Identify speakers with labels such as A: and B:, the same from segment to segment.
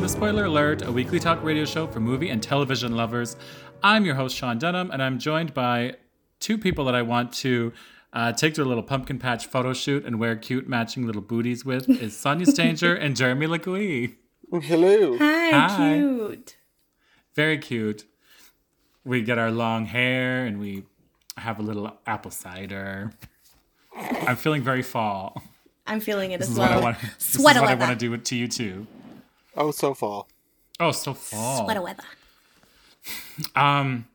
A: Hello. Welcome to Spoiler Alert, a weekly talk radio show for movie and television lovers. I'm your host, Sean Dunham, and I'm joined by two people that I want to uh, take to a little pumpkin patch photo shoot and wear cute matching little booties with. Is Sonia Stanger and Jeremy LeGuy.
B: Hello.
C: Hi,
A: Hi.
C: cute.
A: Very cute. We get our long hair and we have a little apple cider. I'm feeling very fall.
C: I'm feeling it
A: This
C: as
A: is what I
C: well.
A: want. This is what I want to do it to you too.
B: Oh, so fall.
A: Oh, so fall.
C: Sweater weather.
A: Um,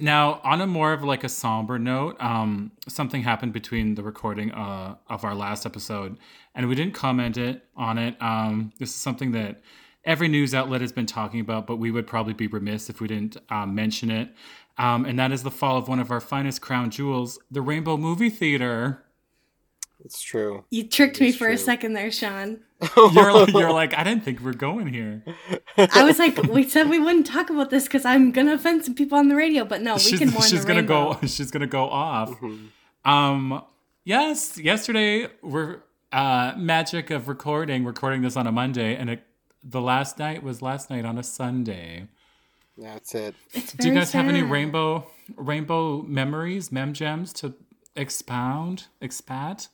A: now on a more of like a somber note, um, something happened between the recording uh, of our last episode, and we didn't comment it on it. Um, this is something that every news outlet has been talking about, but we would probably be remiss if we didn't um, mention it. Um, and that is the fall of one of our finest crown jewels, the Rainbow Movie Theater.
B: It's true.
C: You tricked me
B: It's
C: for a second there, Sean.
A: You're like, you're like, I didn't think we are going here.
C: I was like, we said we wouldn't talk about this because I'm gonna offend some people on the radio, but no, we
A: she's,
C: can mourn
A: she's
C: the
A: gonna
C: rainbow.
A: go she's gonna go off um yes yesterday we're uh magic of recording recording this on a monday and it the last night was last night on a sunday
B: That's it.
C: It's
A: do you
C: very
A: guys have any rainbow rainbow memories mem gems to expound expat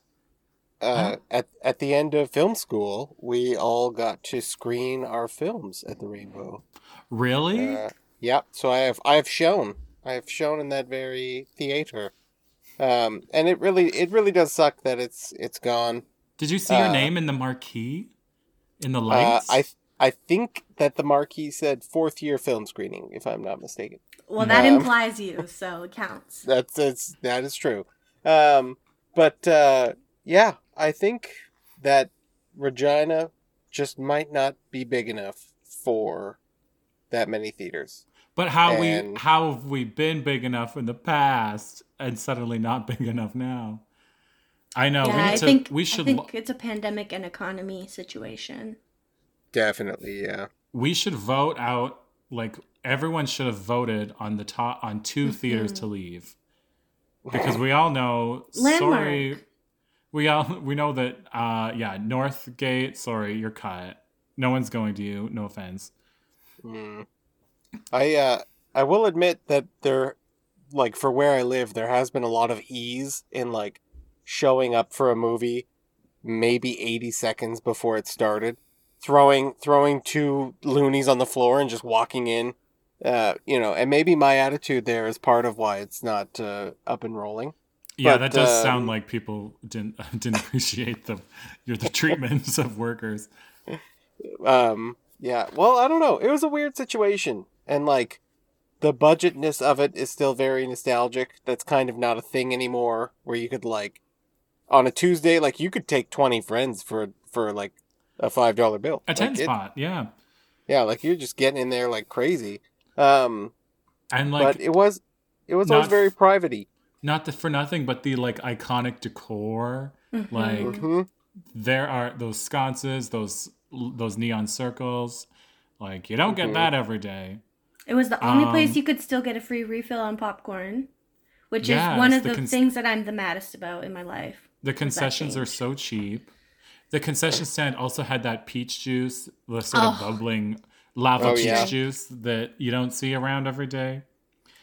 B: Uh, at at the end of film school, we all got to screen our films at the Rainbow.
A: really
B: Uh, yep. So I have I have shown I have shown in that very theater, um, and it really it really does suck that it's it's gone.
A: did you see your
B: uh,
A: name in the marquee in the
B: Uh,
A: lights
B: I I think that the marquee said fourth year film screening, if I'm not mistaken.
C: Well, that
B: Um,
C: implies you, so it counts.
B: That's that's that is true. Um, but uh, yeah, I think that Regina just might not be big enough for that many theaters.
A: but how we how have we been big enough in the past and suddenly not big enough now i know we
C: yeah,
A: need
C: I
A: to
C: think
A: we should
C: I
A: lo-
C: think it's a pandemic and economy situation.
B: Definitely, yeah.
A: we should vote out like everyone should have voted on the top on 2 mm-hmm. theaters to leave because we all know
C: Landmark.
A: sorry we all we know that uh yeah northgate sorry you're cut no one's going to you no offense
B: Mm. I uh, I will admit that there, like for where I live, there has been a lot of ease in like showing up for a movie, maybe eighty seconds before it started, throwing throwing two loonies on the floor and just walking in. Uh, you know, and maybe my attitude there is part of why it's not uh, up and rolling.
A: Yeah
B: But,
A: that does
B: um,
A: sound like people didn't didn't appreciate the your the treatments of workers
B: Um, yeah. Well, I don't know. It was a weird situation, and like the budgetness of it is still very nostalgic. That's kind of not a thing anymore. Where you could like on a Tuesday, like you could take twenty friends for for like a five dollar bill.
A: a 10
B: Like, it-
A: spot yeah
B: yeah, like you're just getting in there like crazy. Um,
A: and like
B: but it was it was always very privatey.
A: Not the, for nothing but the like iconic decor
C: Mm-hmm.
A: like
B: hmm
A: there are those sconces those those neon circles like you don't get
B: Mhm.
A: that every day
C: It was the only
A: Um,
C: place you could still get a free refill on popcorn, which
A: Yes,
C: is one of
A: the
C: the,
A: cons-
C: things that I'm the maddest about in my life.
A: the concessions are so cheap the concession stand also had that peach juice the sort of
C: Oh.
A: bubbling lava
B: Oh,
A: peach
B: yeah.
A: juice that you don't see around every day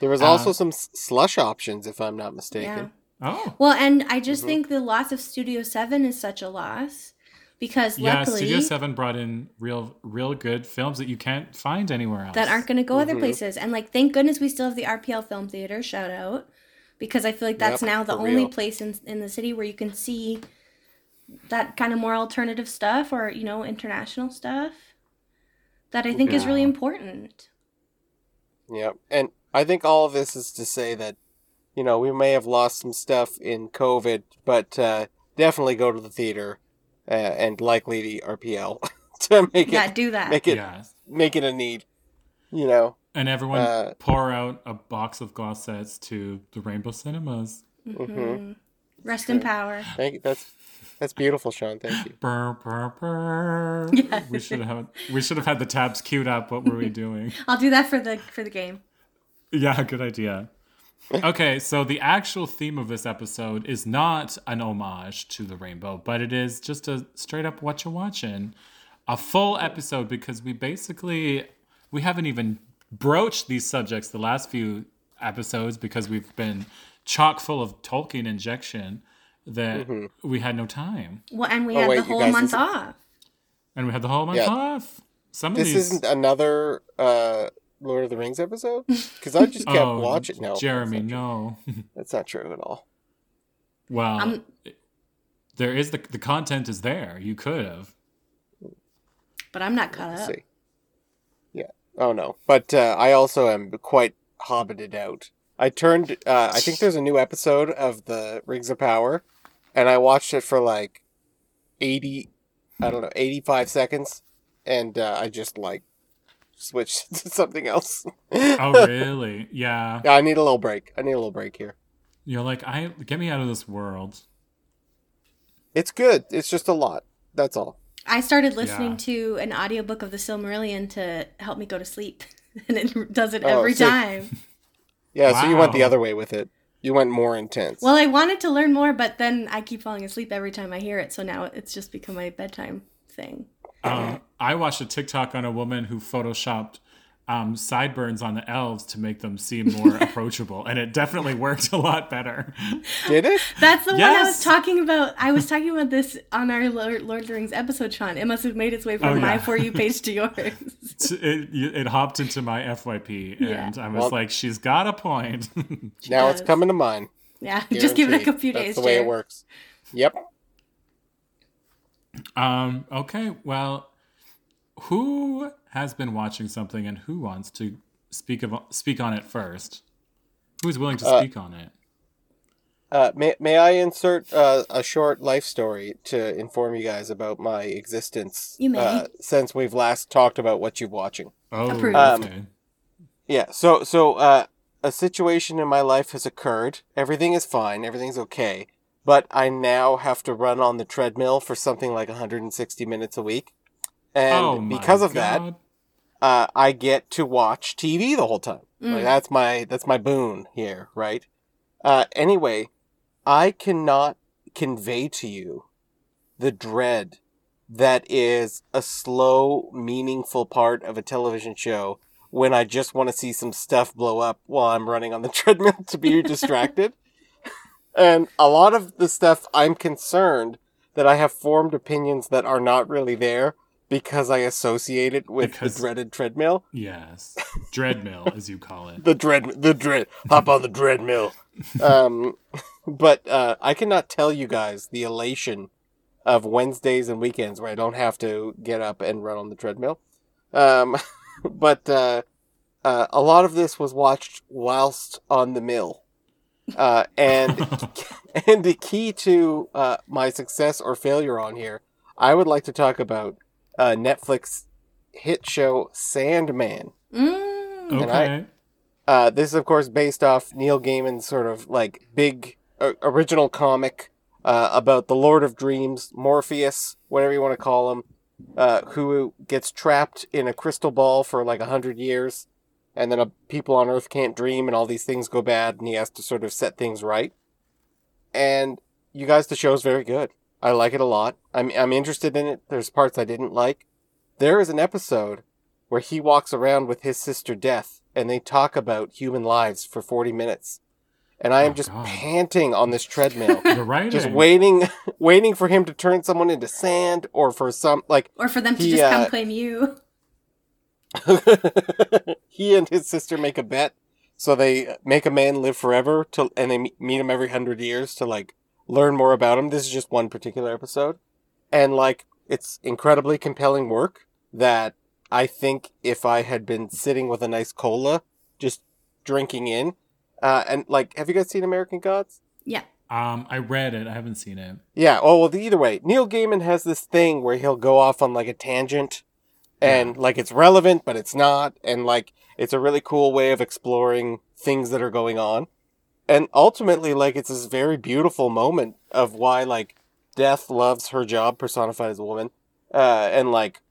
B: There was
A: Uh,
B: also some slush options, if I'm not mistaken. Yeah.
A: oh
C: Well, and I just
B: Mhm.
C: think the loss of Studio Seven is such a loss because
A: yeah
C: luckily
A: studio 7 brought in real real good films that you can't find anywhere else
C: that aren't going to go other
B: Mhm.
C: places. And like, thank goodness we still have the RPL Film Theater. Shout out because I feel like that's
B: Yep,
C: now the only
B: real.
C: place in in the city where you can see that kind of more alternative stuff or you know international stuff that I think is really important.
B: Yeah, and I think all of this is to say that, you know, we may have lost some stuff in COVID, but uh, definitely go to the theater uh, and likely the RPL to make it
C: Yeah, do that.
B: make it
A: yes
B: make it a need. You know,
A: and everyone
B: Uh,
A: pour out a box of Glosettes to the rainbow cinemas
C: Mm-hmm. Rest in power.
B: thank you. That's that's beautiful, Sean. Thank you.
A: Burr, burr, burr.
C: Yeah.
A: We should have we should have had the tabs queued up. What were we doing?
C: I'll do that for the for the game.
A: Yeah, good idea. Okay, so the actual theme of this episode is not an homage to the rainbow, but it is just a straight up what you're watching. a full episode because we basically we haven't even broached these subjects the last few episodes because we've been chock full of Tolkien injection that we had no time.
C: Well, and we
B: Oh,
C: had
B: wait,
C: the whole
B: guys,
C: month
B: this-
C: off.
A: And we had the whole month
B: Yeah.
A: off. Some of
B: This
A: these
B: isn't another uh, Lord of the Rings episode because I just kept
A: Oh,
B: watching. No,
A: Jeremy,
B: that's
A: no.
B: that's not true at all.
A: well,
C: Um,
A: there is the the content is there. You could have.
C: But I'm not caught
B: Let's
C: up.
B: see. Yeah. Oh no. But uh, I also am quite hobbited out. I turned. Uh, I think there's a new episode of the Rings of Power, and I watched it for like eighty. I don't know, eighty-five seconds, and uh, I just like switched to something else.
A: Oh, really? Yeah.
B: Yeah, I need a little break. I need a little break here.
A: You're like, I get me out of this world.
B: It's good. It's just a lot. That's all.
C: I started listening
A: Yeah.
C: to an audiobook of The Silmarillion to help me go to sleep. And it does it
B: Oh,
C: every
B: sick.
C: time.
B: Yeah. So you went the other way with it. You went more intense.
C: Well, I wanted to learn more, but then I keep falling asleep every time I hear it. So now it's just become my bedtime thing.
A: Um, I watched a TikTok on a woman who photoshopped um, sideburns on the elves to make them seem more approachable, and it definitely worked a lot better.
B: Did it?
C: That's the one I was talking about. I was talking about this on our Lord, Lord of the Rings episode, Sean. It must have made its way from
A: Oh,
C: my. For You page to yours.
A: It, it hopped into my FYP,
C: Yeah.
A: and I was
B: Well-
A: like, "She's got a point."
B: now it's coming to mine.
C: Yeah, just give it a
B: Guaranteed.
C: few
B: That's
C: days.
B: the way
C: Jer.
B: it works. Yep.
A: Um, okay, well, who has been watching something, and who wants to speak of speak on it first? Who's willing to
B: Uh,
A: speak on it?
B: Uh, may, may I insert uh, a short life story to inform you guys about my existence?
C: You may.
B: Uh, since we've last talked about what you're watching.
A: Oh,
C: approved.
B: Um,
A: okay.
B: Yeah. So so uh, a situation in my life has occurred. Everything is fine. Everything's okay. But I now have to run on the treadmill for something like 160 minutes a week, and
A: oh,
B: because of that, uh, I get to watch TV the whole time.
C: Mm.
B: Like that's my that's my boon here, right? Uh, anyway, I cannot convey to you the dread that is a slow, meaningful part of a television show when I just want to see some stuff blow up while I'm running on the treadmill to be distracted. And a lot of the stuff I'm concerned that I have formed opinions that are not really there because I associate it with
A: Because-
B: the dreaded treadmill.
A: Yes, dreadmill, as you call it.
B: The dread, the dread, hop on the treadmill. um, but uh, I cannot tell you guys the elation of Wednesdays and weekends where I don't have to get up and run on the treadmill. Um, but uh, uh, a lot of this was watched whilst on the mill. Uh, and and the key to uh, my success or failure on here, I would like to talk about uh, Netflix hit show Sandman.
C: Mm.
B: And I-
A: Okay.
B: Uh, this is, of course, based off Neil Gaiman's sort of like big uh, original comic uh, about the Lord of Dreams, Morpheus, whatever you want to call him, uh, who gets trapped in a crystal ball for like a hundred years, and then uh, people on Earth can't dream, and all these things go bad, and he has to sort of set things right. And you guys, the show is very good. I like it a lot. I'm I'm interested in it. There's parts I didn't like. There is an episode where he walks around with his sister Death and they talk about human lives for 40 minutes. And I am
A: Oh,
B: just
A: God.
B: panting on this treadmill,
A: The writing.
B: just waiting waiting for him to turn someone into sand or for some like
C: Or for them to
B: He,
C: just
B: uh,
C: come claim you.
B: he and his sister make a bet so they make a man live forever to and they meet him every 100 years to like learn more about him. This is just one particular episode. And like it's incredibly compelling work that I think if I had been sitting with a nice cola just drinking in uh and like have you guys seen American Gods?
C: Yeah.
A: Um, I read it. I haven't seen it.
B: Yeah. Oh well. Either way, Neil Gaiman has this thing where he'll go off on like a tangent, and like it's relevant, but it's not, and like it's a really cool way of exploring things that are going on, and ultimately, like it's this very beautiful moment of why like Death loves her job personified as a woman, uh, and like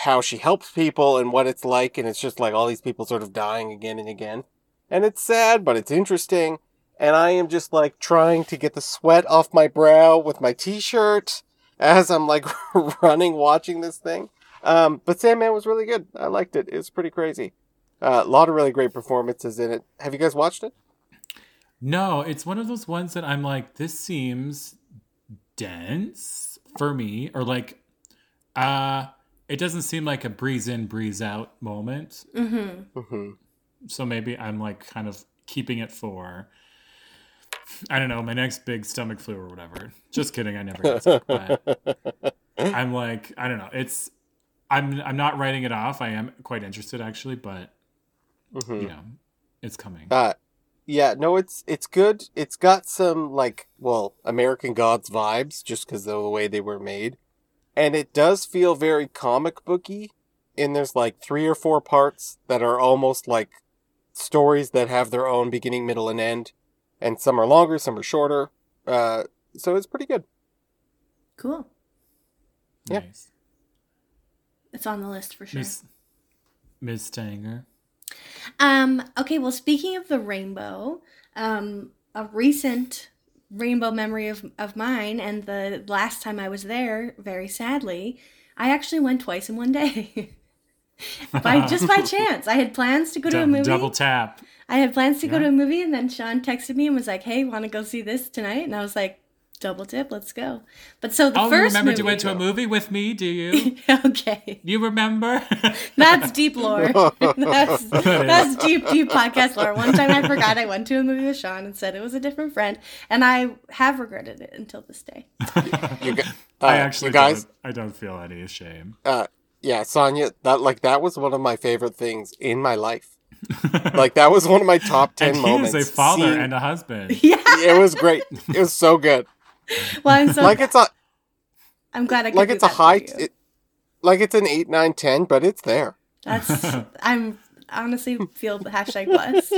B: how she helps people and what it's like, and it's just like all these people sort of dying again and again, and it's sad, but it's interesting and I am just like trying to get the sweat off my brow with my t-shirt as I'm like running watching this thing. Um, but Sandman was really good. I liked it. It was pretty crazy. Uh, a lot of really great performances in it. Have you guys watched it?
A: No, it's one of those ones that I'm like, this seems dense for me, or like, uh, it doesn't seem like a breeze in, breeze out moment.
C: Mm-hmm.
B: Mm-hmm.
A: So maybe I'm like kind of keeping it for, I don't know, my next big stomach flu or whatever. Just kidding, I never get sick, but I'm like, I don't know. It's, I'm, I'm not writing it off. I am quite interested actually, but
B: Mm-hmm.
A: you know, it's coming.
B: Uh, yeah, no, it's it's good. It's got some like well American Gods vibes just because of the way they were made, and it does feel very comic booky. And there's like three or four parts that are almost like stories that have their own beginning, middle, and end, and some are longer, some are shorter. Uh, so it's pretty good.
C: Cool.
B: yeah.
A: Nice.
C: It's on the list for sure.
A: Miss, Miss Stanger.
C: Um, okay, well, speaking of the rainbow, um, a recent rainbow memory of, of mine, and the last time I was there, very sadly, I actually went twice in one day. by just by chance. I had plans to go to a movie.
A: Double tap.
C: I had plans to go to a movie, and then Sean texted me and was like, "Hey, want to go see this tonight?" And I was like, "Double tip, let's go." But so the
A: oh, you
C: first
A: remember
C: movie,
A: you went to a movie with me, do you?
C: okay,
A: you remember?
C: that's deep lore. that's that's deep, deep podcast lore. One time I forgot I went to a movie with Sean and said it was a different friend, and I have regretted it until this day.
B: You, uh,
A: I actually
B: you guys,
A: don't, I don't feel any shame.
B: uh, yeah, Sonia, that like that was one of my favorite things in my life. like that was one of my top ten
A: and he
B: moments.
A: is a father
B: Seeing-
A: and a husband.
C: Yeah.
B: it was great. It was so good.
C: Well, I'm so
B: Like it's a
C: I'm glad I could
B: like
C: do
B: it's a
C: that for
B: high. It, like it's an eight, nine, ten, but it's there.
C: That's I'm honestly feel the hashtag blessed.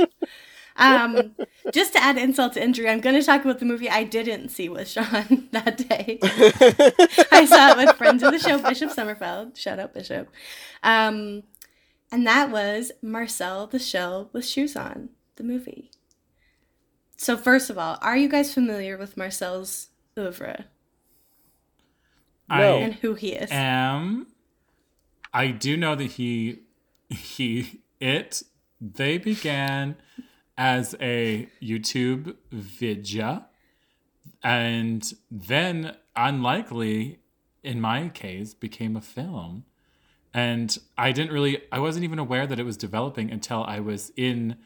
C: Um, just to add insult to injury, I'm going to talk about the movie I didn't see with Sean that day. I saw it with friends of the show, Bishop Summerfeld. Shout out Bishop. Um, and that was Marcel the Shell with Shoes On, the movie. So first of all, are you guys familiar with Marcel's oeuvre.
A: I
C: and who he is?
A: am. I do know that he, he, it, they began as a YouTube vidya, and then unlikely, in my case, became a film. And I didn't really, I wasn't even aware that it was developing until I was in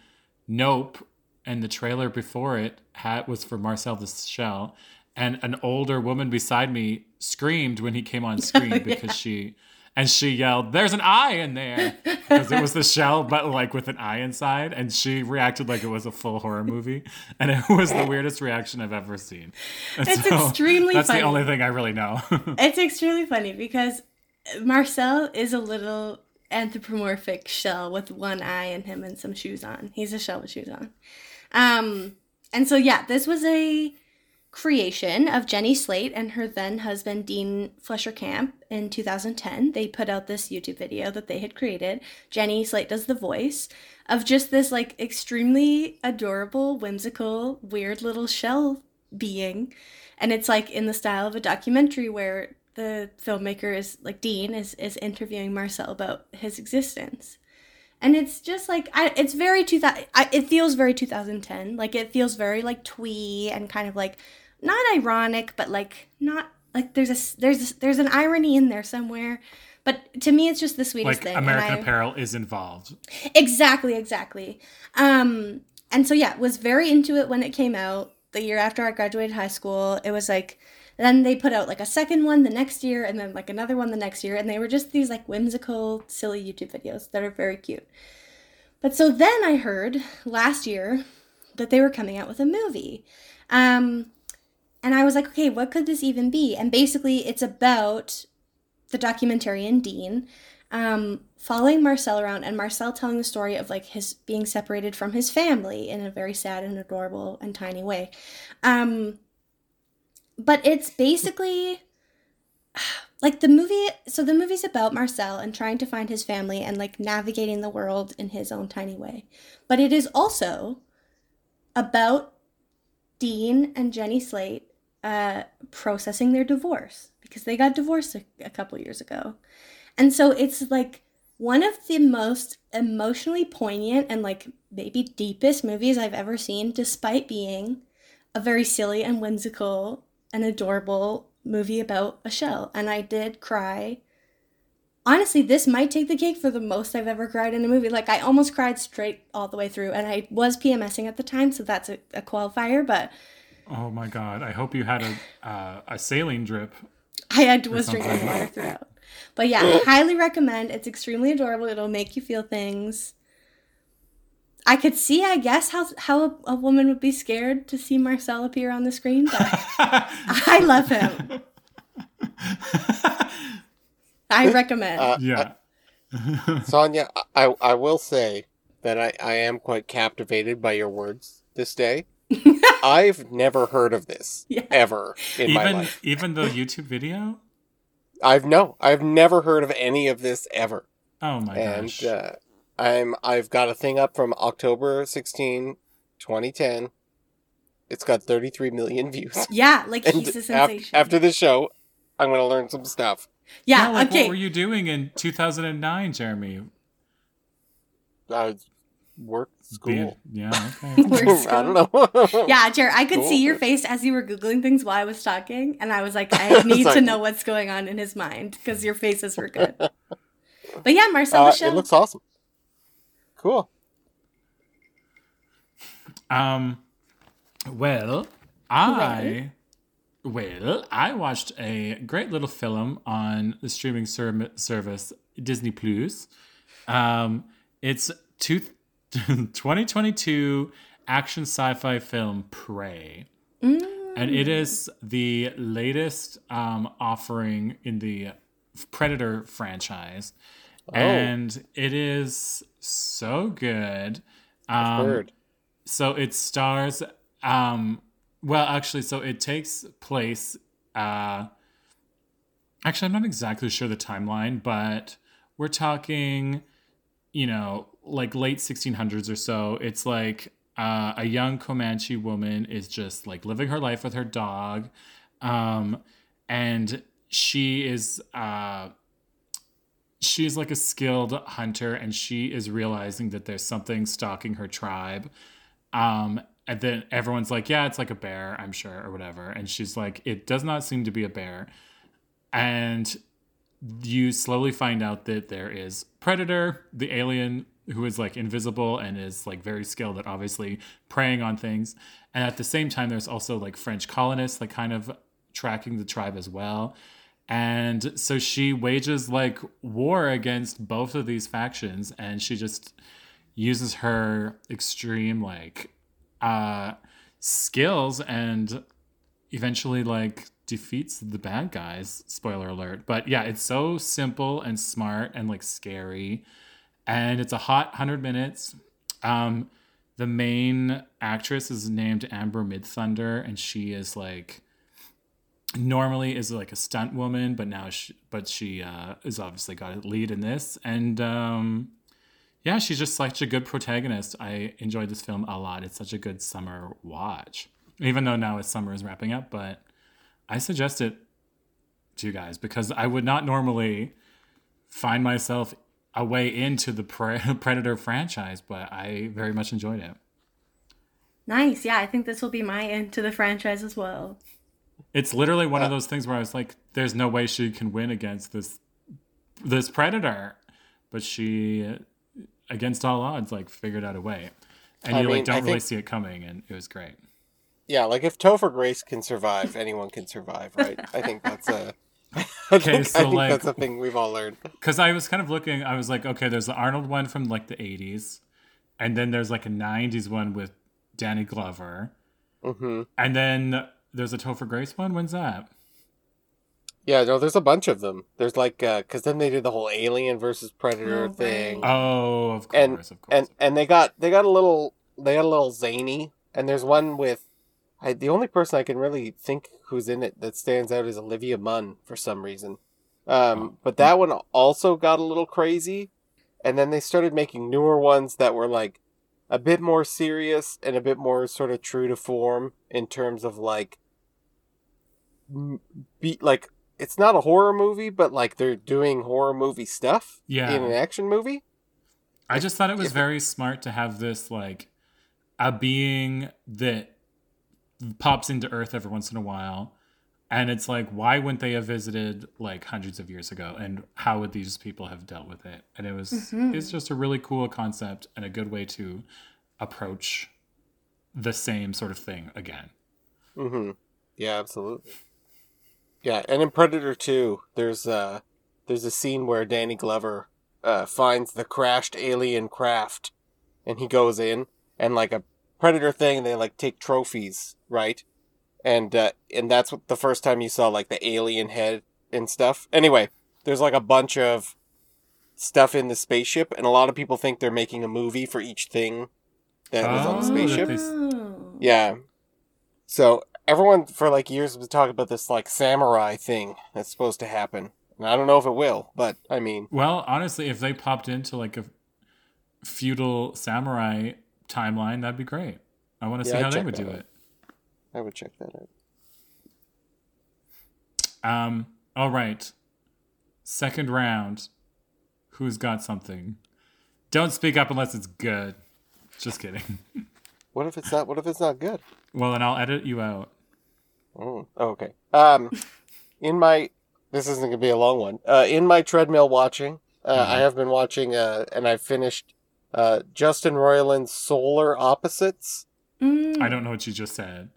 A: Nope, and the trailer before it had was for Marcel the Shell, and an older woman beside me screamed when he came on screen because she, and she yelled, "There's an eye in there," because it was the shell, but like with an eye inside, and she reacted like it was a full horror movie, and it was the weirdest reaction I've ever seen. And
C: It's extremely
A: That's
C: funny.
A: the only thing I really know.
C: It's extremely funny because Marcel is a little anthropomorphic shell with one eye in him and some shoes on. He's a shell with shoes on. Um, and so yeah, this was a creation of Jenny Slate and her then husband Dean Fleischer Camp in 2010. They put out this YouTube video that they had created. Jenny Slate does the voice of just this like extremely adorable, whimsical, weird little shell being. And it's like in the style of a documentary where the filmmaker is like Dean is is interviewing Marcel about his existence. And it's just like I, it's very 2000 I, it feels very 2010. Like it feels very like twee and kind of like not ironic but like not like there's a there's a, there's an irony in there somewhere. But to me it's just the sweetest
A: like
C: thing.
A: American
C: I-
A: Apparel is involved.
C: Exactly, exactly. Um, and so yeah, was very into it when it came out. The year after I graduated high school, it was like then they put out like a second one the next year and then like another one the next year and they were just these like whimsical silly YouTube videos that are very cute. But so then I heard last year that they were coming out with a movie. Um and I was like, okay, what could this even be? And basically it's about the documentarian Dean um, following Marcel around and Marcel telling the story of like his being separated from his family in a very sad and adorable and tiny way. Um, but it's basically like the movie. So the movie's about Marcel and trying to find his family and like navigating the world in his own tiny way. But it is also about Dean and Jenny Slate uh, processing their divorce because they got divorced a, a couple years ago. And so it's like one of the most emotionally poignant and like maybe deepest movies I've ever seen, despite being a very silly and whimsical and adorable movie about a shell. And I did cry. Honestly, this might take the cake for the most I've ever cried in a movie. Like, I almost cried straight all the way through, and I was PMSing at the time, so that's a, a qualifier, but
A: Oh my god! I hope you had a uh, a saline drip.
C: I had was drinking water throughout. But yeah, I highly recommend. It's extremely adorable. It'll make you feel things. I could see, I guess, how how a, a woman would be scared to see Marcel appear on the screen, but I love him. I recommend.
B: Uh,
A: yeah.
B: Sonia, I I will say that I, I am quite captivated by your words this day. I've never heard of this
C: Yeah.
B: ever in my
A: even
B: life.
A: even the YouTube video.
B: I've no, I've never heard of any of this ever.
A: Oh my
B: and
A: gosh!
B: uh, I'm I've got a thing up from October 16, 2010. It's got 33 million views.
C: yeah, like
B: And
C: he's a
B: af- after the show, I'm going to learn some stuff.
C: yeah,
A: No, like,
C: okay.
A: What were you doing in 2009, Jeremy?
B: Uh, work, school.
A: Being- yeah. Okay.
C: Work
B: I don't know.
C: Yeah, Jared, I could
B: Cool.
C: see your face as you were Googling things while I was talking, and I was like, I need
B: like-
C: to know what's going on in his mind because your faces were good. But yeah, Marcel
B: Uh,
C: Michel.
B: it looks awesome. Cool.
A: Um, well, I well I watched a great little film on the streaming ser- service Disney Plus. Um, it's two, 2022 action sci-fi film Prey. And it is the latest um, offering in the Predator franchise. And it is so good. Um,
B: Heard.
A: so it stars um well actually so it takes place uh actually i'm not exactly sure the timeline but we're talking you know like late 1600s or so it's like uh, a young comanche woman is just like living her life with her dog um and she is uh she's like a skilled hunter and she is realizing that there's something stalking her tribe. Um and then everyone's like yeah it's like a bear i'm sure or whatever. And she's like it does not seem to be a bear. And you slowly find out that there is predator the alien who is like invisible and is like very skilled at obviously preying on things. And at the same time there's also like french colonists like kind of tracking the tribe as well and so she wages like war against both of these factions and she just uses her extreme like uh skills and eventually like defeats the bad guys spoiler alert. But yeah it's so simple and smart and like scary. And it's a hot 100 minutes. Um the main actress is named amber midthunder and she is like normally is like a stunt woman but now she but she uh is obviously got a lead in this. And um yeah she's just such a good protagonist. I enjoyed this film a lot. It's such a good summer watch. Even though now it's summer is wrapping up but i suggest it to you guys because i would not normally find myself a way into the Pre- predator franchise but i very much enjoyed it.
C: Nice. Yeah, I think this will be my into the franchise as well.
A: It's literally one of those things where I was like, "There's no way she can win against this this predator," but she, against all odds, like figured out a way, and
B: I
A: you
B: mean,
A: like don't
B: I
A: really
B: think-
A: see it coming, and it was great.
B: Yeah, like if Topher Grace can survive, anyone can survive, right? I think that's a. I
A: Okay,
B: think,
A: so, like-
B: that's a thing we've all learned.
A: Because I was kind of looking, I was like, okay, there's the Arnold one from like the '80s, and then there's like a '90s one with Danny Glover,
B: hmm
A: and then there's a Topher Grace one. When's that?
B: Yeah, no, there's a bunch of them. There's like, because then they did the whole Alien versus Predator
C: Oh,
B: thing,
A: Oh, of course,
B: and
A: of course.
B: and and they got they got a little they got a little zany. And there's one with, I the only person I can really think who's in it that stands out is Olivia Munn for some reason. Um,
A: Oh.
B: but that one also got a little crazy, and then they started making newer ones that were like a bit more serious and a bit more sort of true to form in terms of like be like it's not a horror movie, but like they're doing horror movie stuff
A: Yeah.
B: in an action movie.
A: I just thought it was very smart to have this like a being that pops into Earth every once in a while. And it's like, why wouldn't they have visited like hundreds of years ago? And how would these people have dealt with it? And it was it's just a really cool concept and a good way to approach the same sort of thing again.
B: Mm-hmm. Yeah, absolutely. Yeah, and in Predator 2, there's uh there's a scene where Danny Glover uh finds the crashed alien craft and he goes in and like a predator thing they like take trophies, right? And uh and that's what the first time you saw like the alien head and stuff. Anyway, there's like a bunch of stuff in the spaceship and a lot of people think they're making a movie for each thing that was on the
A: Oh,
B: spaceship.
A: they-
C: Oh.
B: Yeah. So everyone for like years was talking about this like samurai thing that's supposed to happen. And I don't know if it will, but I mean,
A: Well, honestly, if they popped into like a feudal samurai timeline, that'd be great. I want to
B: Yeah,
A: see
B: I'd
A: how they would do
B: out.
A: it.
B: I would check that out.
A: Um, all right. Second round. Who's got something? Don't speak up unless it's good. Just kidding.
B: What if it's not? What if it's not good?
A: well, then I'll edit you out.
B: Oh, okay. Um, in my this isn't gonna be a long one. Uh, in my treadmill watching, uh,
A: Mm-hmm.
B: I have been watching, uh, and I finished, uh, Justin Roiland's Solar Opposites.
C: Mm.
A: I don't know what you just said.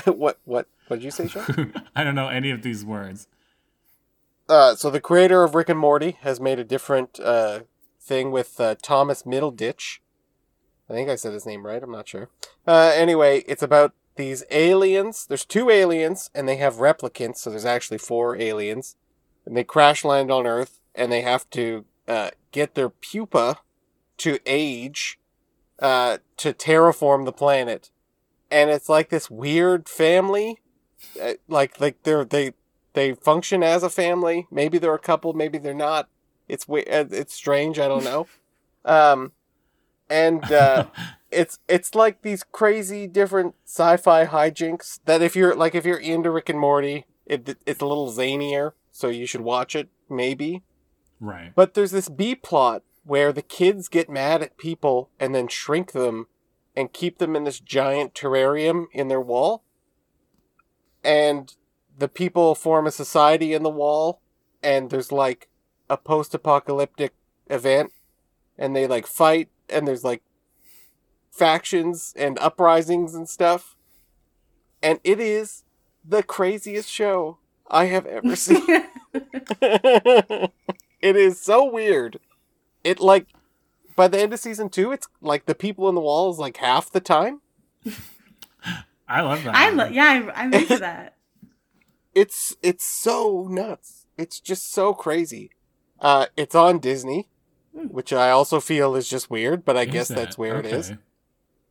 B: what what what did you say, Sean?
A: I don't know any of these words.
B: Uh, so the creator of Rick and Morty has made a different uh, thing with uh, Thomas Middleditch. I think I said his name right. I'm not sure. Uh, anyway, it's about these aliens. There's two aliens, and they have replicants. So there's actually four aliens, and they crash land on Earth, and they have to uh, get their pupa to age uh, to terraform the planet. And it's like this weird family, uh, like like they're they they function as a family. Maybe they're a couple, maybe they're not. It's we- uh, it's strange. I don't know. Um, and uh, it's it's like these crazy different sci-fi hijinks that if you're like if you're into Rick and Morty, it it's a little zanier, so you should watch it maybe.
A: right.
B: But there's this B plot where the kids get mad at people and then shrink them and keep them in this giant terrarium in their wall. And the people form a society in the wall and there's like a post-apocalyptic event and they like fight and there's like factions and uprisings and stuff. And it is the craziest show I have ever seen. it is so weird. It like by the end of season two, it's like the people in the wall is like half the time.
A: I love that.
C: I lo- yeah, I, I'm into that.
B: It's it's so nuts. It's just so crazy. Uh, it's on Disney,
C: Hmm.
B: which I also feel is just weird, but I
A: Is
B: guess that's
A: it?
B: where it is.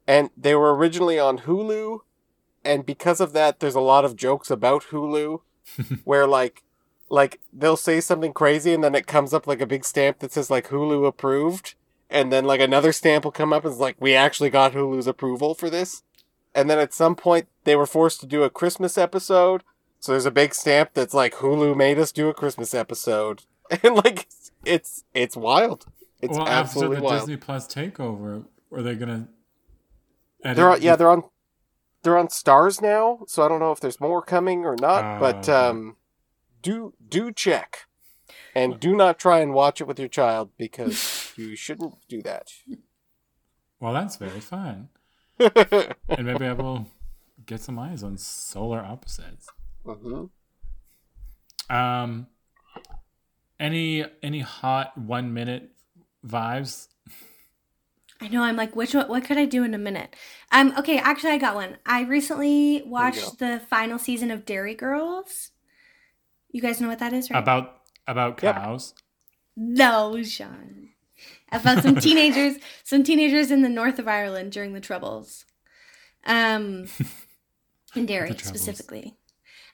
B: And they were originally on Hulu, and because of that, there's a lot of jokes about Hulu, where like, like they'll say something crazy, and then it comes up like a big stamp that says like Hulu approved, and then like another stamp will come up and it's like we actually got Hulu's approval for this, and then at some point they were forced to do a Christmas episode, so there's a big stamp that's like Hulu made us do a Christmas episode, and like it's it's wild. It's
A: well, after
B: absolutely
A: the
B: wild.
A: Disney Plus takeover, are they gonna? edit
B: They're on, yeah, they're on they're on stars now, so I don't know if there's more coming or not,
A: Ah,
B: but um do do check. And do not try and watch it with your child because you shouldn't do that.
A: Well, that's very fun, and maybe I will get some eyes on solar opposites.
B: Mhm.
A: Um, any any hot one minute vibes?
C: I know. I'm like, which one, what could I do in a minute? Um. Okay. Actually, I got one. I recently watched the final season of Derry Girls. You guys know what that is, right?
A: About about
B: Yep.
A: cows.
C: no, Sean. About some teenagers, some teenagers in the north of Ireland during the Troubles, um, in Derry
A: The
C: specifically,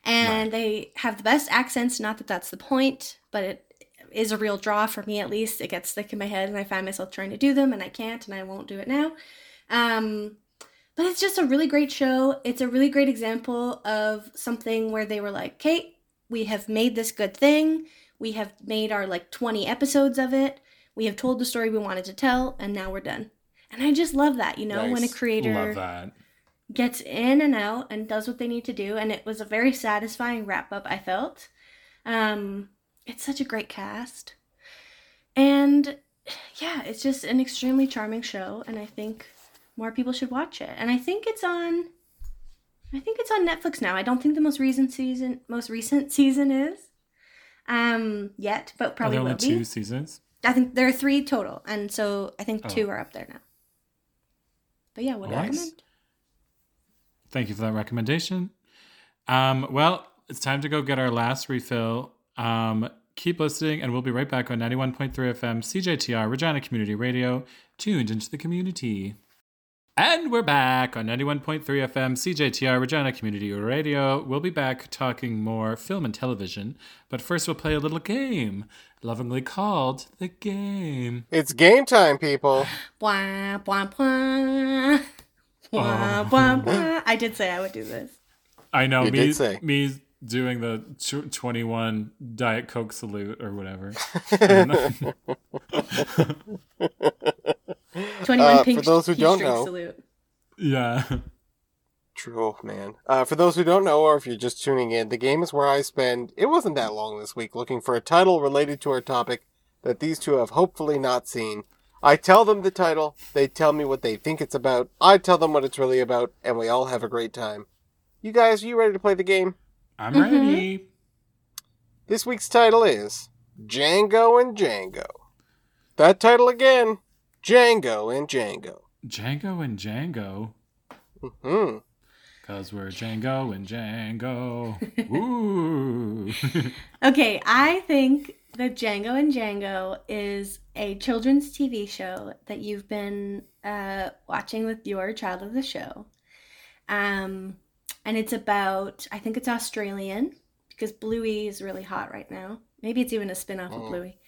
C: and they have the best accents. Not that that's the point, but it is a real draw for me at least. It gets stuck in my head, and I find myself trying to do them, and I can't, and I won't do it now. Um, but it's just a really great show. It's a really great example of something where they were like, "Okay, we have made this good thing. We have made our like 20 episodes of it. We have told the story we wanted to tell, and now we're done. And I just love that, you know, when a creator
A: Love that.
C: gets in and out and does what they need to do and it was a very satisfying wrap up i felt um it's such a great cast and yeah it's just an extremely charming show and i think more people should watch it and i think it's on i think it's on netflix now i don't think the most recent season most recent season is um yet but
A: Are
C: probably
A: there
C: will
A: only
C: be
A: two seasons?
C: i think there are three total and so i think
A: Oh.
C: two are up there now but yeah would
A: Nice.
C: recommend
A: Thank you for that recommendation. Um, well, it's time to go get our last refill. Um, keep listening, and we'll be right back on 91.3 FM CJTR Regina Community Radio, tuned into the community. And we're back on 91.3 FM CJTR Regina Community Radio. We'll be back talking more film and television, but first we'll play a little game, lovingly called The Game.
B: It's game time, people.
C: Blah, blah, blah. Blah,
A: Oh.
C: blah, blah. I did say I would do this.
A: I know
B: You
A: me,
B: did say.
A: me doing the tw- 21 Diet Coke salute or whatever. I don't know.
C: 21
B: Uh,
C: pink
B: for those who don't know-
C: salute.
A: yeah.
B: True, man. Uh, for those who don't know, or if you're just tuning in, the game is where I spend, it wasn't that long this week, looking for a title related to our topic that these two have hopefully not seen. I tell them the title, they tell me what they think it's about, I tell them what it's really about, and we all have a great time. You guys, you ready to play the game?
A: I'm
C: Mhm.
A: ready.
B: This week's title is Django and Django. That title again, Django and Django.
A: Django and Django.
B: Hmm.
A: Because we're Django and Django. Ooh.
C: Okay, I think that Django and Django is a children's TV show that you've been uh, watching with your child of the show. Um, and it's about, I think it's Australian because Bluey is really hot right now. Maybe it's even a spin off of
B: Mm.
C: Bluey.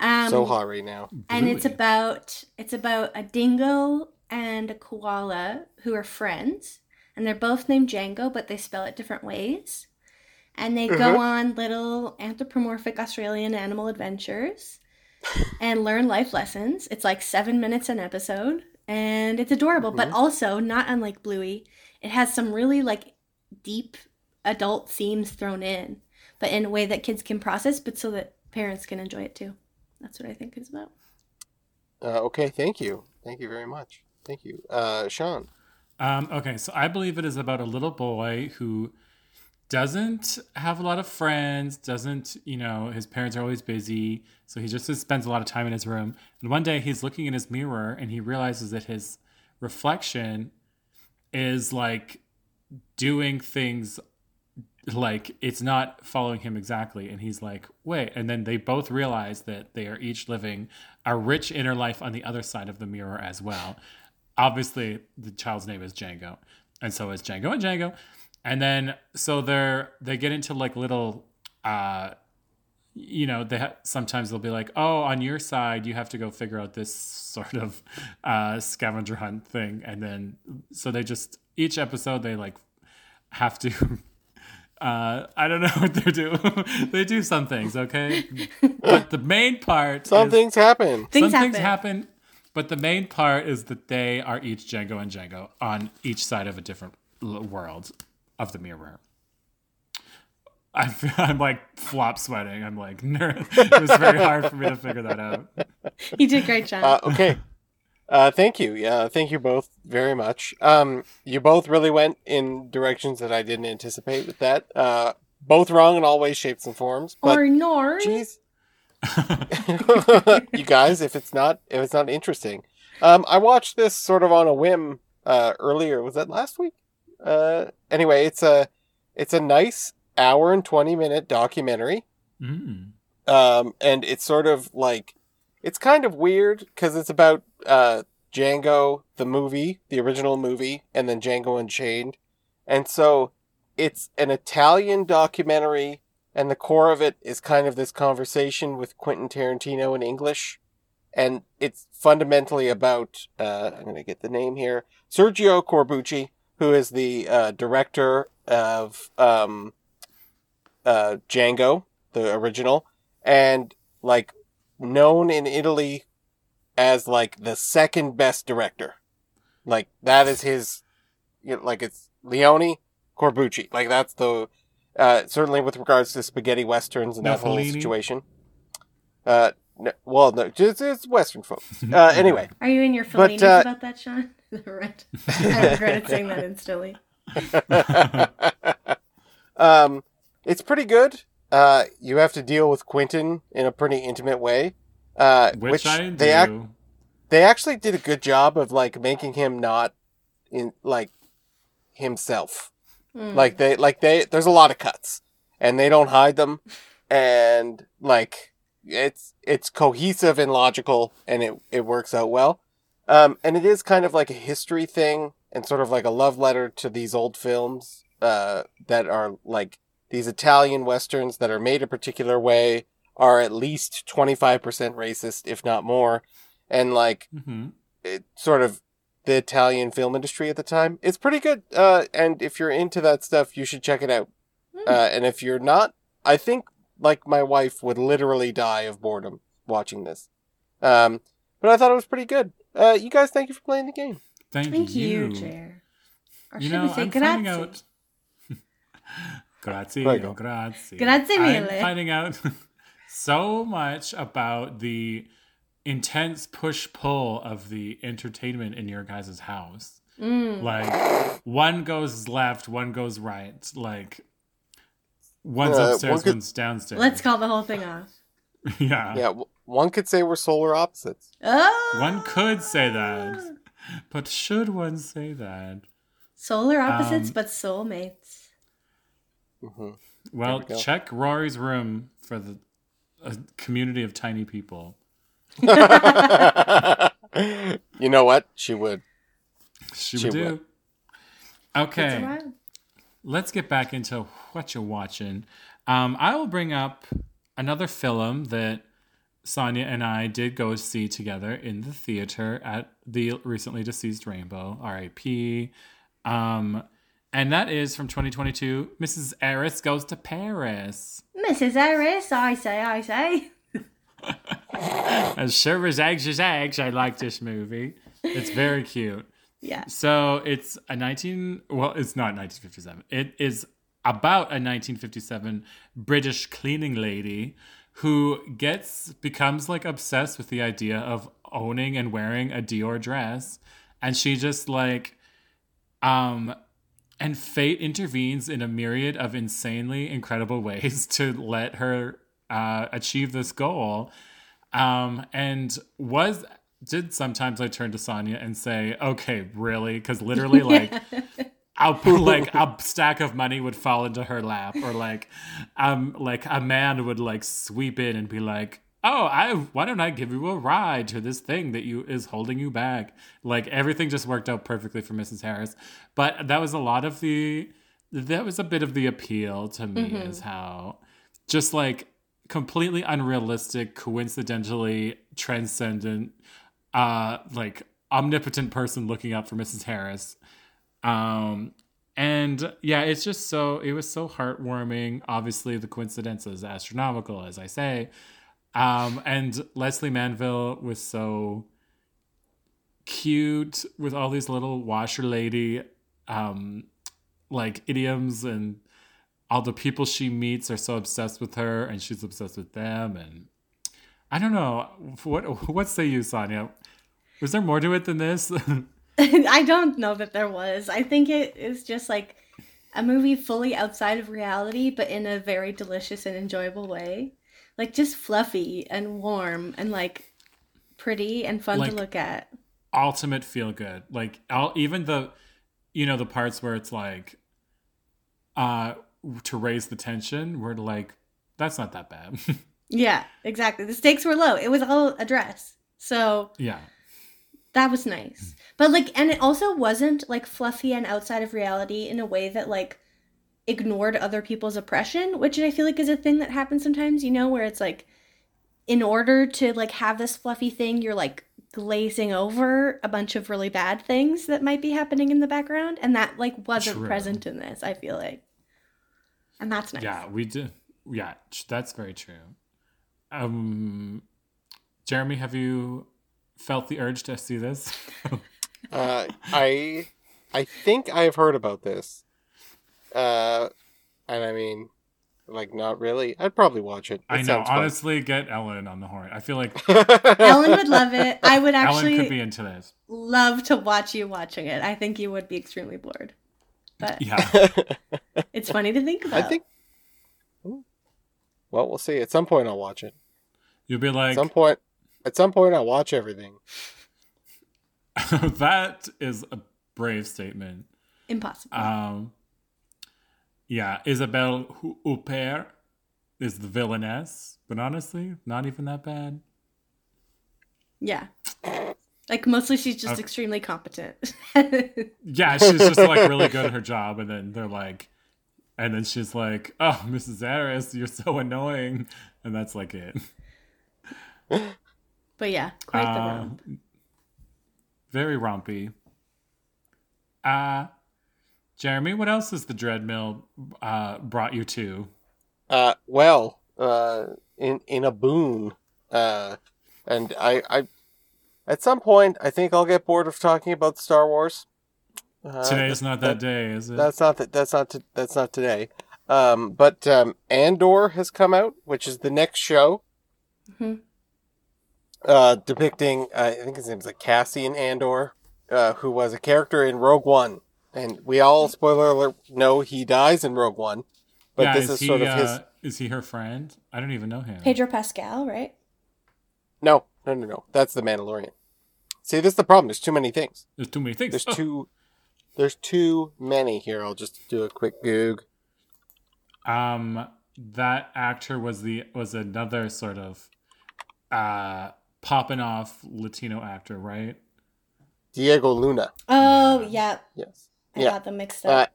C: Um,
B: so hot right now.
C: and it's about it's about a dingo and a koala who are friends and they're both named Django but they spell it different ways and they go
B: Mhm.
C: on little anthropomorphic Australian animal adventures and learn life lessons it's like 7 minutes an episode and it's adorable but
B: Mhm.
C: also not unlike Bluey it has some really like deep adult themes thrown in but in a way that kids can process but so that parents can enjoy it too that's what I think it's about
B: Uh, okay, thank you. Thank you very much. Thank you. Uh, Sean.
A: Um, okay, so I believe it is about a little boy who doesn't have a lot of friends, doesn't, you know, his parents are always busy, so he just spends a lot of time in his room. And one day he's looking in his mirror and he realizes that his reflection is like doing things like it's not following him exactly. And he's like wait. And then they both realize that they are each living a rich inner life on the other side of the mirror as well. Obviously the child's name is Django, and so is Django and Django, and then so they're they get into like little, uh, you know, they ha- sometimes they'll be like, oh, on your side you have to go figure out this sort of uh, scavenger hunt thing, and then so they just each episode they like have to. Uh, I don't know what they do. they do some things, okay, but the main part
B: Some
A: is-
B: things happen.
C: Things
A: some
C: happen.
A: things happen, but the main part is that they are each Django and Django on each side of a different world of the mirror. I feel, I'm like flop sweating. I'm like nervous. It was very hard for me to figure that out.
C: You did a great job.
B: Uh, okay. Uh, thank you. Yeah, thank you both very much. Um, you both really went in directions that I didn't anticipate with that. Uh, both wrong in all ways, shapes, and forms. But
C: or nor.
B: jeez, you guys, if it's not if it's not interesting, um, I watched this sort of on a whim uh, earlier. Was that last week? Uh, anyway, it's a it's a nice hour and twenty minute documentary.
A: Mm.
B: um, and it's sort of like it's kind of weird because it's about uh, Django the movie, the original movie, and then Django Unchained, and so it's an Italian documentary, and the core of it is kind of this conversation with Quentin Tarantino in English, and it's fundamentally about uh, I'm going to get the name here Sergio Corbucci, who is the uh, director of um, uh, Django, the original, and like known in Italy as like the second best director. Like that is his, you know, like it's Leone, Corbucci. Like that's the uh, certainly with regards to spaghetti westerns and
A: No,
B: that whole situation. Uh, no, well, no, just it's western folks. Uh, anyway,
C: Are you in your
B: But,
C: Fellinis
B: uh,
C: about that, Sean? right. I regretted saying that instantly.
B: um, it's pretty good. Uh, you have to deal with Quentin in a pretty intimate way. Uh,
A: Which,
B: which,
A: I do.
B: they act they actually did a good job of like making him not in like himself.
C: Mm.
B: Like they like they there's a lot of cuts and they don't hide them and like it's it's cohesive and logical and it it works out well. Um and it is kind of like a history thing and sort of like a love letter to these old films uh that are like these Italian westerns that are made a particular way are at least 25% racist if not more and like
A: Mhm.
B: it sort of the Italian film industry at the time. It's pretty good. Uh, and if you're into that stuff, you should check it out.
C: Hmm.
B: Uh, and if you're not, I think like my wife would literally die of boredom watching this. Um, but I thought it was pretty good. Uh, you guys, thank you for playing the game.
A: Thank,
C: Thank you,
A: you.
C: Jer. Or
A: You
C: should
A: know,
C: we say
A: I'm
C: grazie?
A: finding out. grazie,
B: Prego.
A: grazie.
C: Grazie
A: I'm finding out so much about the intense push pull of the entertainment in your guys' house.
C: Mm.
A: Like one goes left, one goes right. Like one's
B: Uh, one
A: upstairs,
B: could-
A: one's downstairs.
C: Let's call the whole thing off.
A: yeah.
B: Yeah, w- one could say we're solar opposites.
C: Oh!
A: One could say that. But should one say that?
C: Solar opposites,
A: Um,
C: but soulmates.
B: Hmm
A: Well,
B: we
A: check Rory's room for the a community of tiny people.
B: you know what? She would.
A: She,
B: She
A: would do. Okay, let's get back into what you're watching. Um, I will bring up another film that Sonia and I did go see together in the theater at the recently deceased Rainbow, RIP. Um, and that is from 2022. Mrs. Eris goes to Paris.
C: Mrs. Iris, I say, I say.
A: As sure as eggs is eggs, I like this movie. It's very cute.
C: Yeah.
A: So it's a 19, well, it's not 1957. It is about a 1957 British cleaning lady who gets, becomes like obsessed with the idea of owning and wearing a Dior dress. And she just like, um, and fate intervenes in a myriad of insanely incredible ways to let her uh, achieve this goal. Um, and was did sometimes I turn to Sonia and say, "Okay, really?" Because literally, like, I'll put like a stack of money would fall into her lap, or like, um, like a man would like sweep in and be like, "Oh, I why don't I give you a ride to this thing that you is holding you back?" Like everything just worked out perfectly for Mrs. Harris, but that was a lot of the that was a bit of the appeal to me is how just like completely unrealistic, coincidentally transcendent, uh, like omnipotent person looking out for Mrs. Harris. Um, and yeah, it's just so it was so heartwarming. Obviously, the coincidence is astronomical, as I say. Um, and Lesley Manville was so cute with all these little washer lady um like idioms and all the people she meets are so obsessed with her and she's obsessed with them and I don't know what what say you Sonia was there more to it than this
C: I don't know that there was. I think it is just like a movie fully outside of reality, but in a very delicious and enjoyable way. Like just fluffy and warm and like pretty and fun
A: Like-
C: to look at.
A: ultimate feel good like all even the you know the parts where it's like uh to raise the tension we're like that's not that bad
C: Yeah, exactly. The stakes were low. It was all a dress. So
A: yeah
C: that was nice. But like and it also wasn't like fluffy and outside of reality in a way that like ignored other people's oppression, which I feel like is a thing that happens sometimes, you know, where it's like in order to like have this fluffy thing, you're like glazing over a bunch of really bad things that might be happening in the background and that like wasn't
A: True.
C: present in this, I feel like. and that's nice.
A: Yeah, we do. Yeah, that's very true. Um, Jeremy, have you felt the urge to see this?
B: Uh, I I think I've heard about this. Uh, and I mean, like, not really. I'd probably watch it. it
A: I know.
B: sounds fun.
A: Honestly, get Ellen on the horn. I feel like
C: Ellen would love it. I would actually.
A: Ellen
C: actually
A: could be into this.
C: love to watch you watching it. I think you would be extremely bored. But
A: Yeah.
C: it's funny to think about.
B: I think. Well, we'll see. At some point, I'll watch it.
A: You'll be like.
B: At some point, at some point, I'll watch everything.
A: that is a brave statement.
C: impossible.
A: Um, yeah, Isabelle Hu- Huppert is the villainess, but honestly, not even that bad.
C: yeah. Like mostly she's just
A: Okay.
C: extremely competent.
A: Yeah, she's just like really good at her job, and then they're like, and then she's like, "Oh, Mrs. Harris, you're so annoying," and that's like it.
C: but yeah, quite the
A: Uh,
C: romp.
A: Very rompy. Uh Jeremy, what else has the Dreadmill uh, brought you to?
B: Uh, well, uh, in in a boon, uh, and I, I, at some point, I think I'll get bored of talking about Star Wars. Uh,
A: is not that,
B: that-
A: day, is it?
B: That's not that. That's not. t- That's not today. Um, but um, Andor has come out, which is the next show.
C: Mhm.
B: Uh, depicting, uh, I think his name's like Cassian Andor, uh, who was a character in Rogue One, and we all spoiler alert know he dies in Rogue One. But
A: yeah,
B: this
A: is,
B: is
A: he,
B: sort of
A: uh,
B: his.
A: Is he her friend? I don't even know him.
C: Pedro Pascal, right?
B: No, no, no, no. That's the Mandalorian. See, this is the problem. There's too many things.
A: There's too many things.
B: There's too. There's too many here. I'll just do a quick goog.
A: um, that actor was the was another sort of uh popping off Latino actor, right?
B: Diego Luna.
C: Oh yeah,
B: Yes.
C: I
B: Yeah.
C: got them mixed
B: Uh,
C: up.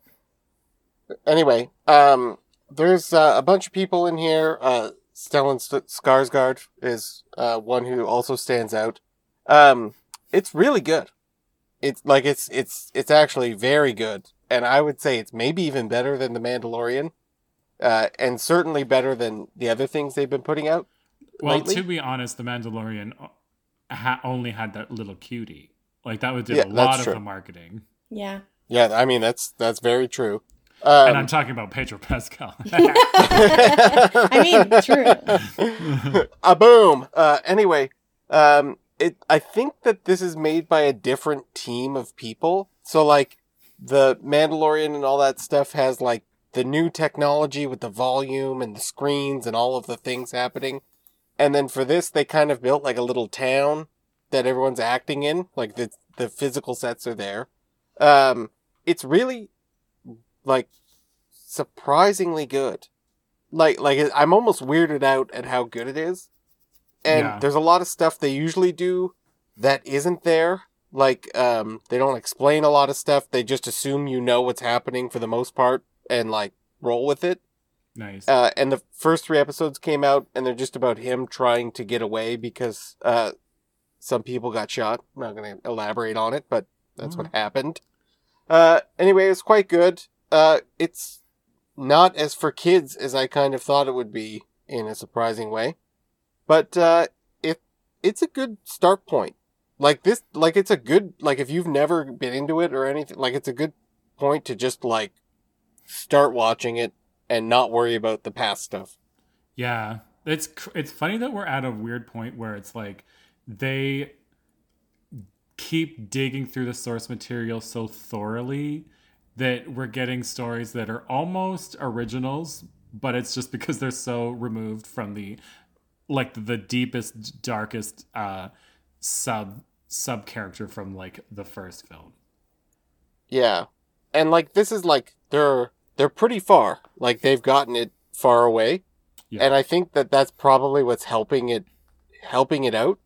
B: anyway, um, there's uh, a bunch of people in here. Uh, Stellan St- Skarsgård is uh, one who also stands out. Um, it's really good. It's like it's it's it's actually very good, and I would say it's maybe even better than the Mandalorian, uh, and certainly better than the other things they've been putting out.
A: Well,
B: lately.
A: to be honest, the Mandalorian ha- only had that little cutie. Like that would do
B: Yeah,
A: a lot of
B: true.
A: the marketing.
C: yeah.
B: Yeah, I mean that's that's very true. Um,
A: and I'm talking about Pedro Pascal.
C: I mean, true.
B: a boom. Uh, anyway, um, it. I think that this is made by a different team of people. So like, the Mandalorian and all that stuff has like the new technology with the volume and the screens and all of the things happening. And then for this, they kind of built like a little town that everyone's acting in. Like the the physical sets are there. Um, it's really like surprisingly good. Like like I'm almost weirded out at how good it is. And
A: Yeah.
B: there's a lot of stuff they usually do that isn't there. Like um they don't explain a lot of stuff. They just assume you know what's happening for the most part and like roll with it.
A: nice.
B: Uh, and the first three episodes came out, and they're just about him trying to get away because uh, some people got shot. I'm not going to elaborate on it, but that's what happened. Uh, anyway, it's quite good. Uh, it's not as for kids as I kind of thought it would be in a surprising way, but uh, it it's a good start point. Like this, like it's a good like if you've never been into it or anything, like it's a good point to just like start watching it and not worry about the past stuff.
A: Yeah, it's it's funny that we're at a weird point where it's like they keep digging through the source material so thoroughly that we're getting stories that are almost originals, but it's just because they're so removed from the like the deepest, darkest uh, sub sub character from like the first film.
B: Yeah. And like this is like they're they're pretty far. Like they've gotten it far away.
A: Yeah.
B: And I think that that's probably what's helping it helping it out.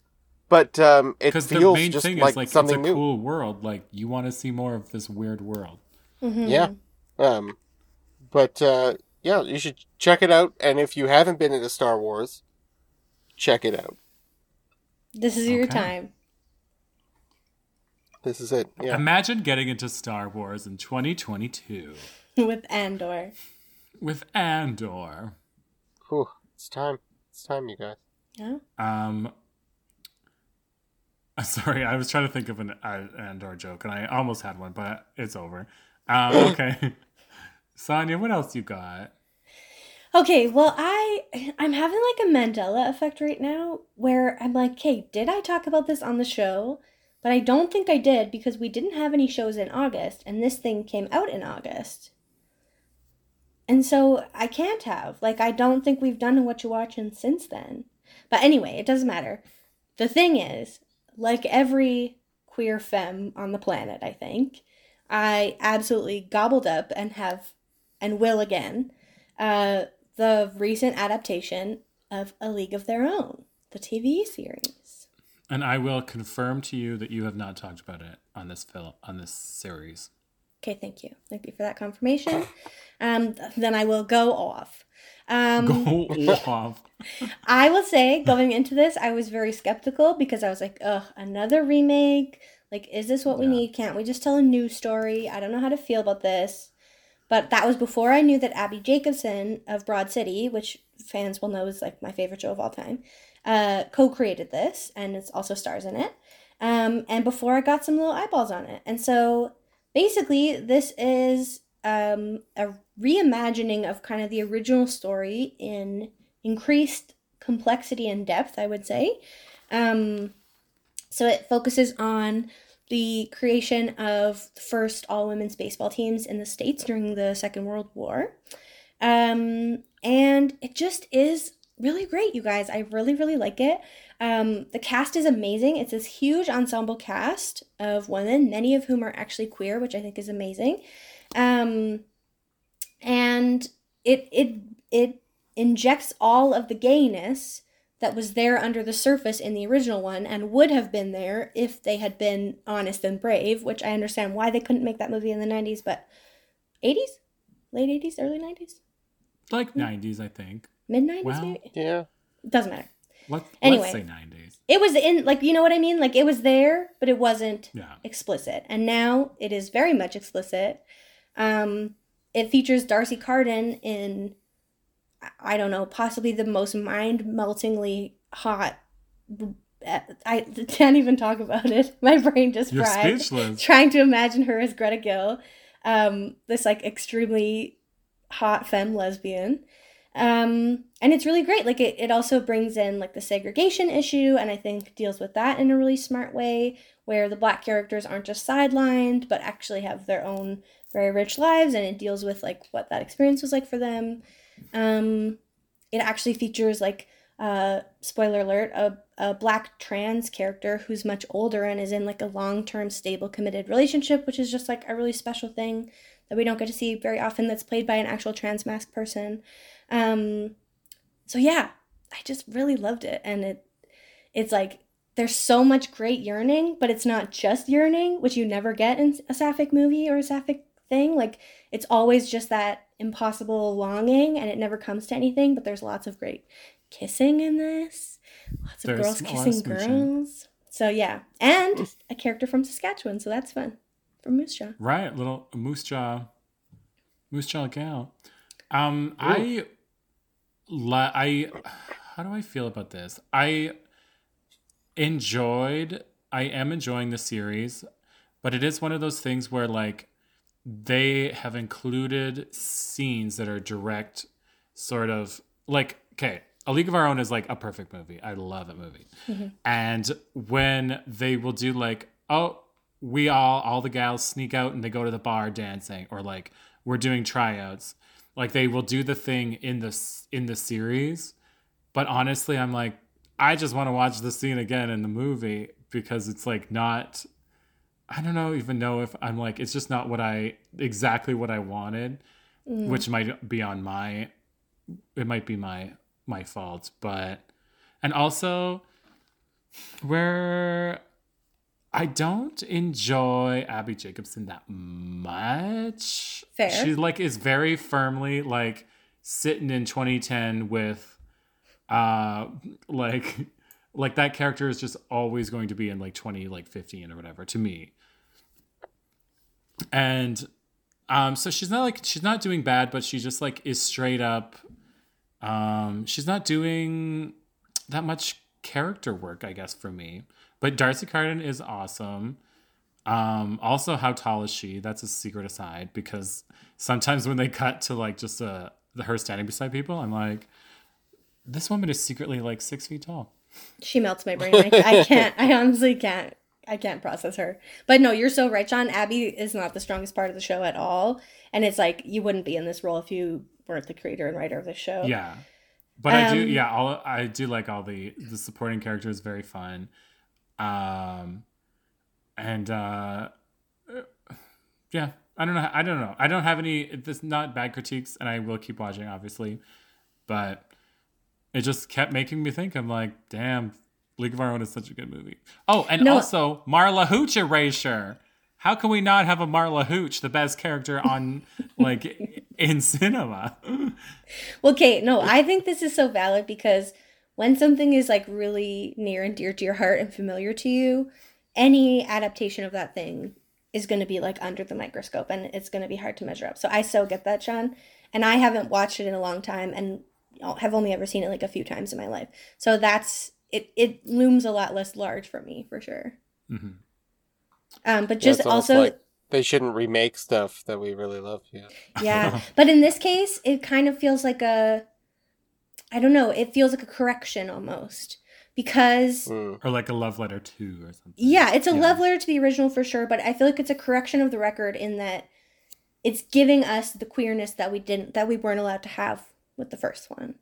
B: But um it
A: Because the
B: feels
A: main
B: just
A: thing
B: like,
A: is like it's a
B: something new.
A: cool world. Like you want to see more of this weird world.
C: Mhm.
B: Yeah. Um but uh yeah, you should check it out and if you haven't been into Star Wars, check it out.
C: This is your
A: Okay.
C: time.
B: This is it. Yeah.
A: Imagine getting into Star Wars in 2022.
C: with Andor.
A: with Andor.
B: Whew, it's time. It's time, you guys.
C: Yeah.
A: Um, sorry, I was trying to think of an uh, Andor joke, and I almost had one, but it's over. Um, okay, Sonia, what else you got?
C: Okay, well, I I'm having like a Mandela effect right now, where I'm like, okay, did I talk about this on the show? But I don't think I did because we didn't have any shows in August, and this thing came out in August. And so I can't have. Like, I don't think we've done what you're watching since then. But anyway, it doesn't matter. The thing is, like every queer femme on the planet, I think, I absolutely gobbled up and have and will again uh, the recent adaptation of A League of Their Own, the TV series.
A: And I will confirm to you that you have not talked about it on this film on this series.
C: Okay, thank you. Thank you for that confirmation. Um, then I will go off. Um,
A: Go off.
C: I will say, going into this, I was very skeptical because I was like, ugh, another remake. Like, is this what we
A: Yeah.
C: need? Can't we just tell a new story? I don't know how to feel about this. But that was before I knew that Abbi Jacobson of Broad City, which fans will know is like my favorite show of all time, uh, co created this and it's also stars in it. Um, and before I got some little eyeballs on it. And so basically, this is um, a reimagining of kind of the original story in increased complexity and depth, I would say. Um, so it focuses on the creation of the first all women's baseball teams in the States during the Second World War. Um, and it just is really great, you guys. I really, really like it. Um, the cast is amazing. It's this huge ensemble cast of women, many of whom are actually queer, which I think is amazing. Um, and it it it injects all of the gayness that was there under the surface in the original one and would have been there if they had been honest and brave, which I understand why they couldn't make that movie in the 90s, but 80s? Late 80s, early 90s?
A: Like nineties, I think.
C: Mid 90s
A: Well-
C: maybe?
B: Yeah.
C: Doesn't matter.
A: Let,
C: Anyway.
A: let's say.
C: It was in like you know what I mean? Like it was there, but it wasn't
A: Yeah.
C: explicit. And now it is very much explicit. Um, it features D'Arcy Carden in, I don't know, possibly the most mind meltingly hot. I can't even talk about it. My brain just
A: You're
C: fried.
A: speechless.
C: Trying to imagine her as Greta Gill, um, this like extremely hot femme lesbian. Um, and it's really great. Like it, it also brings in like the segregation issue and I think deals with that in a really smart way where the black characters aren't just sidelined but actually have their own very rich lives and it deals with like what that experience was like for them. Um, it actually features like uh, spoiler alert a, a black trans character who's much older and is in like a long-term stable committed relationship which is just like a really special thing that we don't get to see very often that's played by an actual trans mask person um, so yeah, I just really loved it, and it it's like there's so much great yearning, but it's not just yearning, which you never get in a sapphic movie or a sapphic thing. Like it's always just that impossible longing, and it never comes to anything. But there's lots of great kissing in this, lots of
A: There's
C: girls
A: a of
C: kissing girls. So yeah, and a character from Saskatchewan, so that's fun from Moose Jaw.
A: Right, little moose jaw, moose jaw gal. Um, I, li- I, how do I feel about this? I enjoyed. I am enjoying the series, but it is one of those things where like they have included scenes that are direct, sort of like okay. A League of Our Own is like a perfect movie. I love that movie. Mm-hmm. And when they will do like, oh, we all all the gals sneak out and they go to the bar dancing or like we're doing tryouts like they will do the thing in this in the series but honestly i'm like i just want to watch the scene again in the movie because it's like not i don't know even know if i'm like it's just not what i exactly what i wanted mm. which might be on my it might be my my fault but and also where I don't enjoy Abbi Jacobson that much.
C: Fair.
A: She like is very firmly like sitting in 2010 with uh like like that character is just always going to be in like 20 like 15 or whatever to me. And Um, so she's not like she's not doing bad, but she just like is straight up. Um, she's not doing that much character work, I guess, for me. But D'Arcy Carden is awesome. Um, also, how tall is she? That's a secret aside because sometimes when they cut to like just uh, the her standing beside people, I'm like, this woman is secretly like six feet tall.
C: She melts my brain. I, I can't. I honestly can't. I can't process her. But no, you're so right, John. Abby is not the strongest part of the show at all, and it's like you wouldn't be in this role if you weren't the creator and writer of the show.
A: Yeah, but I do.
C: Um,
A: Yeah, all I do like all the the supporting characters. Very fun. Um, and uh, yeah, I don't know. I don't know. I don't have any. This not bad critiques, and I will keep watching, obviously. But it just kept making me think. I'm like, damn, League of Our Own is such a good movie. Oh, and
C: No.
A: also Marla Hooch erasure. How can we not have a Marla Hooch, the best character on like in cinema?
C: Well, Kate, no, I think this is so valid because when something is like really near and dear to your heart and familiar to you, any adaptation of that thing is going to be like under the microscope and it's going to be hard to measure up. So I so get that, Sean. And I haven't watched it in a long time and have only ever seen it like a few times in my life. So that's it. It looms a lot less large for me for sure.
A: Mhm.
C: Um, but just
B: it's almost
C: also,
B: like they shouldn't remake stuff that we really love. Yeah.
C: yeah. But in this case, it kind of feels like a I don't know, it feels like a correction almost. Because
B: Mm.
A: Or like a love letter too, or something.
C: yeah, it's a
A: Yeah.
C: love letter to the original for sure, but I feel like it's a correction of the record in that it's giving us the queerness that we didn't that we weren't allowed to have with the first one.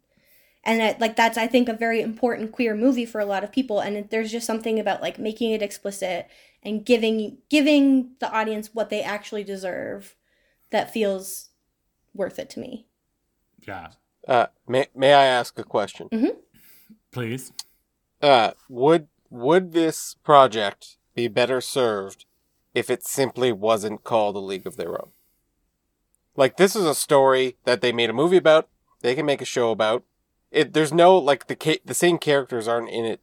C: And that, like that's I think a very important queer movie for a lot of people and it, there's just something about like making it explicit and giving giving the audience what they actually deserve that feels worth it to me.
A: Yeah.
B: Uh, may may I ask a question?
A: Please.
B: Uh, would would this project be better served if it simply wasn't called A League of Their Own? Like this is a story that they made a movie about. They can make a show about. It there's no like the ca- the same characters aren't in it.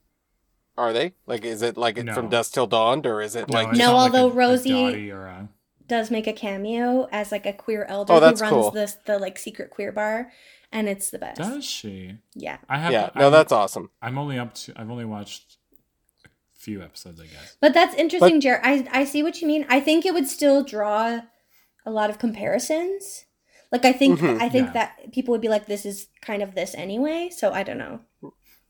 B: Are they? Like is it like it
A: No.
B: from dusk till dawn or is it like
C: No,
A: not like
C: although
A: a- a
C: Rosie-
A: Dottie a-
C: does make a cameo as like a queer elder
B: Oh,
C: who runs
B: cool.
C: this the like secret queer bar and it's the best.
A: Does she?
C: Yeah.
A: I have.
B: Yeah, no
A: I'm,
B: that's awesome.
A: I'm only up to. I've only watched a few episodes, I guess.
C: But that's interesting, Jared. I I see what you mean. I think it would still draw a lot of comparisons. Like I think
B: Mhm.
C: I think
A: Yeah.
C: that people would be like, this is kind of this anyway. So I don't know.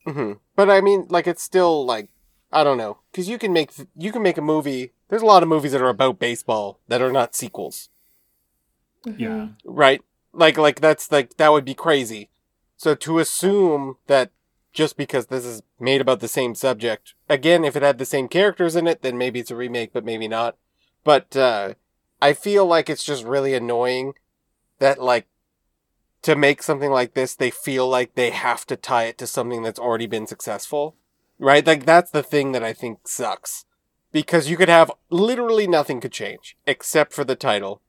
B: hmm But I mean, like, it's still like I don't know, because you can make you can make a movie. There's a lot of movies that are about baseball that are not sequels,
C: Mhm.
A: Yeah.
B: right? Like, like that's like that would be crazy. So to assume that just because this is made about the same subject, again, if it had the same characters in it, then maybe it's a remake, but maybe not. But uh, I feel like it's just really annoying that like to make something like this, they feel like they have to tie it to something that's already been successful. Right? Like that's the thing that I think sucks. Because you could have literally nothing could change except for the title.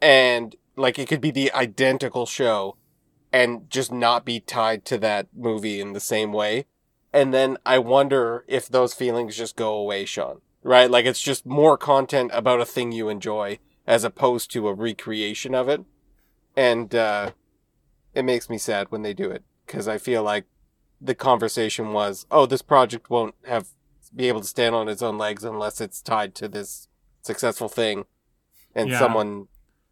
B: And like it could be the identical show and just not be tied to that movie in the same way. And then I wonder if those feelings just go away, Sean. Right? Like it's just more content about a thing you enjoy as opposed to a recreation of it. And uh it makes me sad when they do it because I feel like the conversation was, "Oh, this project won't have be able to stand on its own legs unless it's tied to this successful thing." And
A: Yeah.
B: someone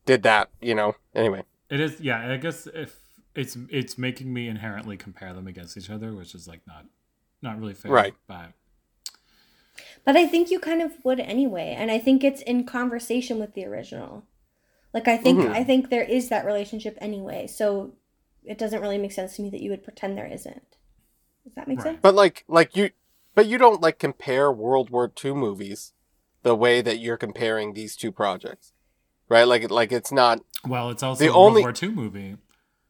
B: did that, you know. Anyway.
A: It is. Yeah. I guess if it's it's making me inherently compare them against each other, which is like not not really fair.
B: Right.
A: But
C: But I think you kind of would anyway, and I think it's in conversation with the original. Like I think
B: Mhm.
C: I think there is that relationship anyway. So it doesn't really make sense to me that you would pretend there isn't. Does that make
A: Right.
C: sense?
B: But like like you but you don't like compare World War II movies the way that you're comparing these two projects. Right? Like like it's not
A: well, it's also
B: The
A: a World
B: only-
A: War II movie.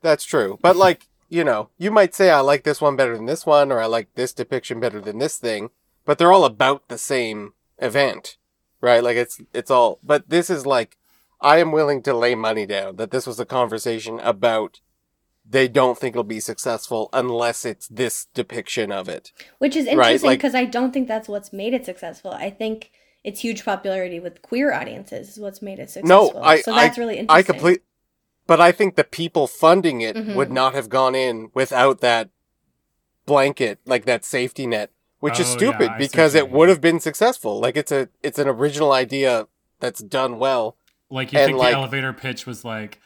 B: That's true. But like, you know, you might say I like this one better than this one or I like this depiction better than this thing, but they're all about the same event. Right? Like it's it's all but this is like I am willing to lay money down that this was a conversation about they don't think it'll be successful unless it's this depiction of it.
C: Which is
B: Right,
C: interesting
B: like-
C: because I don't think that's what's made it successful. I think its huge popularity with queer audiences is what's made it successful.
B: No, I,
C: so that's
B: I,
C: really interesting.
B: I complete, but I think the people funding it
C: Mhm.
B: would not have gone in without that blanket, like that safety net, which is
A: Oh, yeah,
B: stupid
A: I see
B: because it would have been successful. Like it's a, it's an original idea that's done well.
A: Like you
B: And,
A: think
B: like-
A: the elevator pitch was like,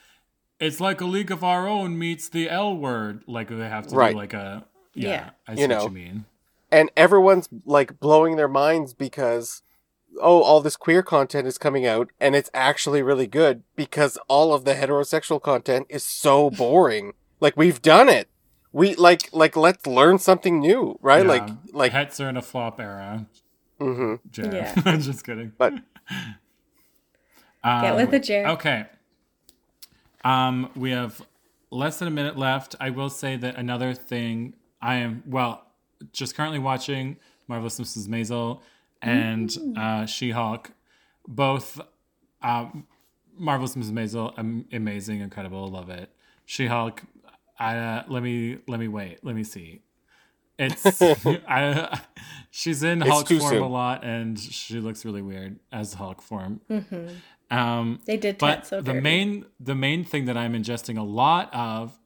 A: it's like a league of our own meets the L word. Like they have to
B: Right.
A: do like a yeah.
C: Yeah.
A: I see
B: You
A: what
B: know.
A: you mean.
B: and everyone's like blowing their minds because oh all this queer content is coming out and it's actually really good because all of the heterosexual content is so boring like we've done it we like like let's learn something new right
A: Yeah.
B: like like
A: pets are in a flop era.
B: mhm.
A: Jared.
C: Yeah.
A: Just kidding.
B: but
C: Get
A: Um,
C: with it, Jared.
A: Okay. Um, we have less than a minute left. I will say that another thing I am well, just currently watching Marvelous Mrs. Maisel and uh, She-Hulk, both um, Marvelous Mrs. Maisel, amazing, incredible, love it. She-Hulk, I uh, let me let me wait, let me see. It's I, she's in
B: It's
A: Hulk form
B: soon.
A: a lot, and she looks really weird as Hulk form.
C: hmm
A: Um,
C: They did
A: but
C: so
A: the main the main thing that I'm ingesting a lot of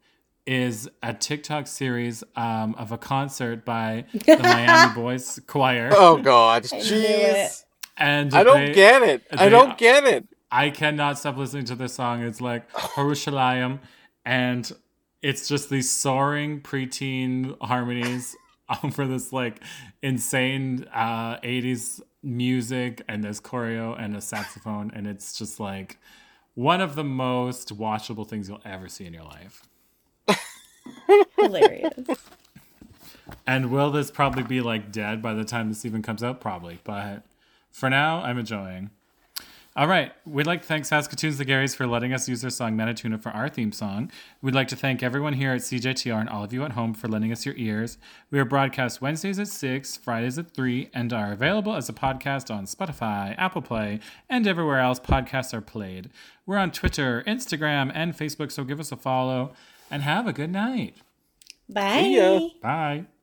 A: is a TikTok series um, of a concert by the Miami Boys Choir,
B: oh god.
C: I
B: jeez.
A: And
B: i don't
A: they-
B: get it. I
A: they-
B: don't get it.
A: I cannot stop listening to this song. It's like Harushalayim, and it's just these soaring preteen harmonies for this like insane uh, 80s music and this choreo and a saxophone, and it's just like one of the most watchable things you'll ever see in your life.
C: Hilarious.
A: And will this probably be like dead by the time this even comes out? Probably, but for now, I'm enjoying. All right, we'd like to thank Saskatoon's the Garys for letting us use their song Manituna for our theme song. We'd like to thank everyone here at CJTR and all of you at home for lending us your ears. We are broadcast Wednesdays at 6, Fridays at 3, and are available as a podcast on Spotify, Apple Play, and everywhere else podcasts are played. We're on Twitter, Instagram, and Facebook, so give us a follow and have a good night.
C: Bye.
B: ya.
A: Bye.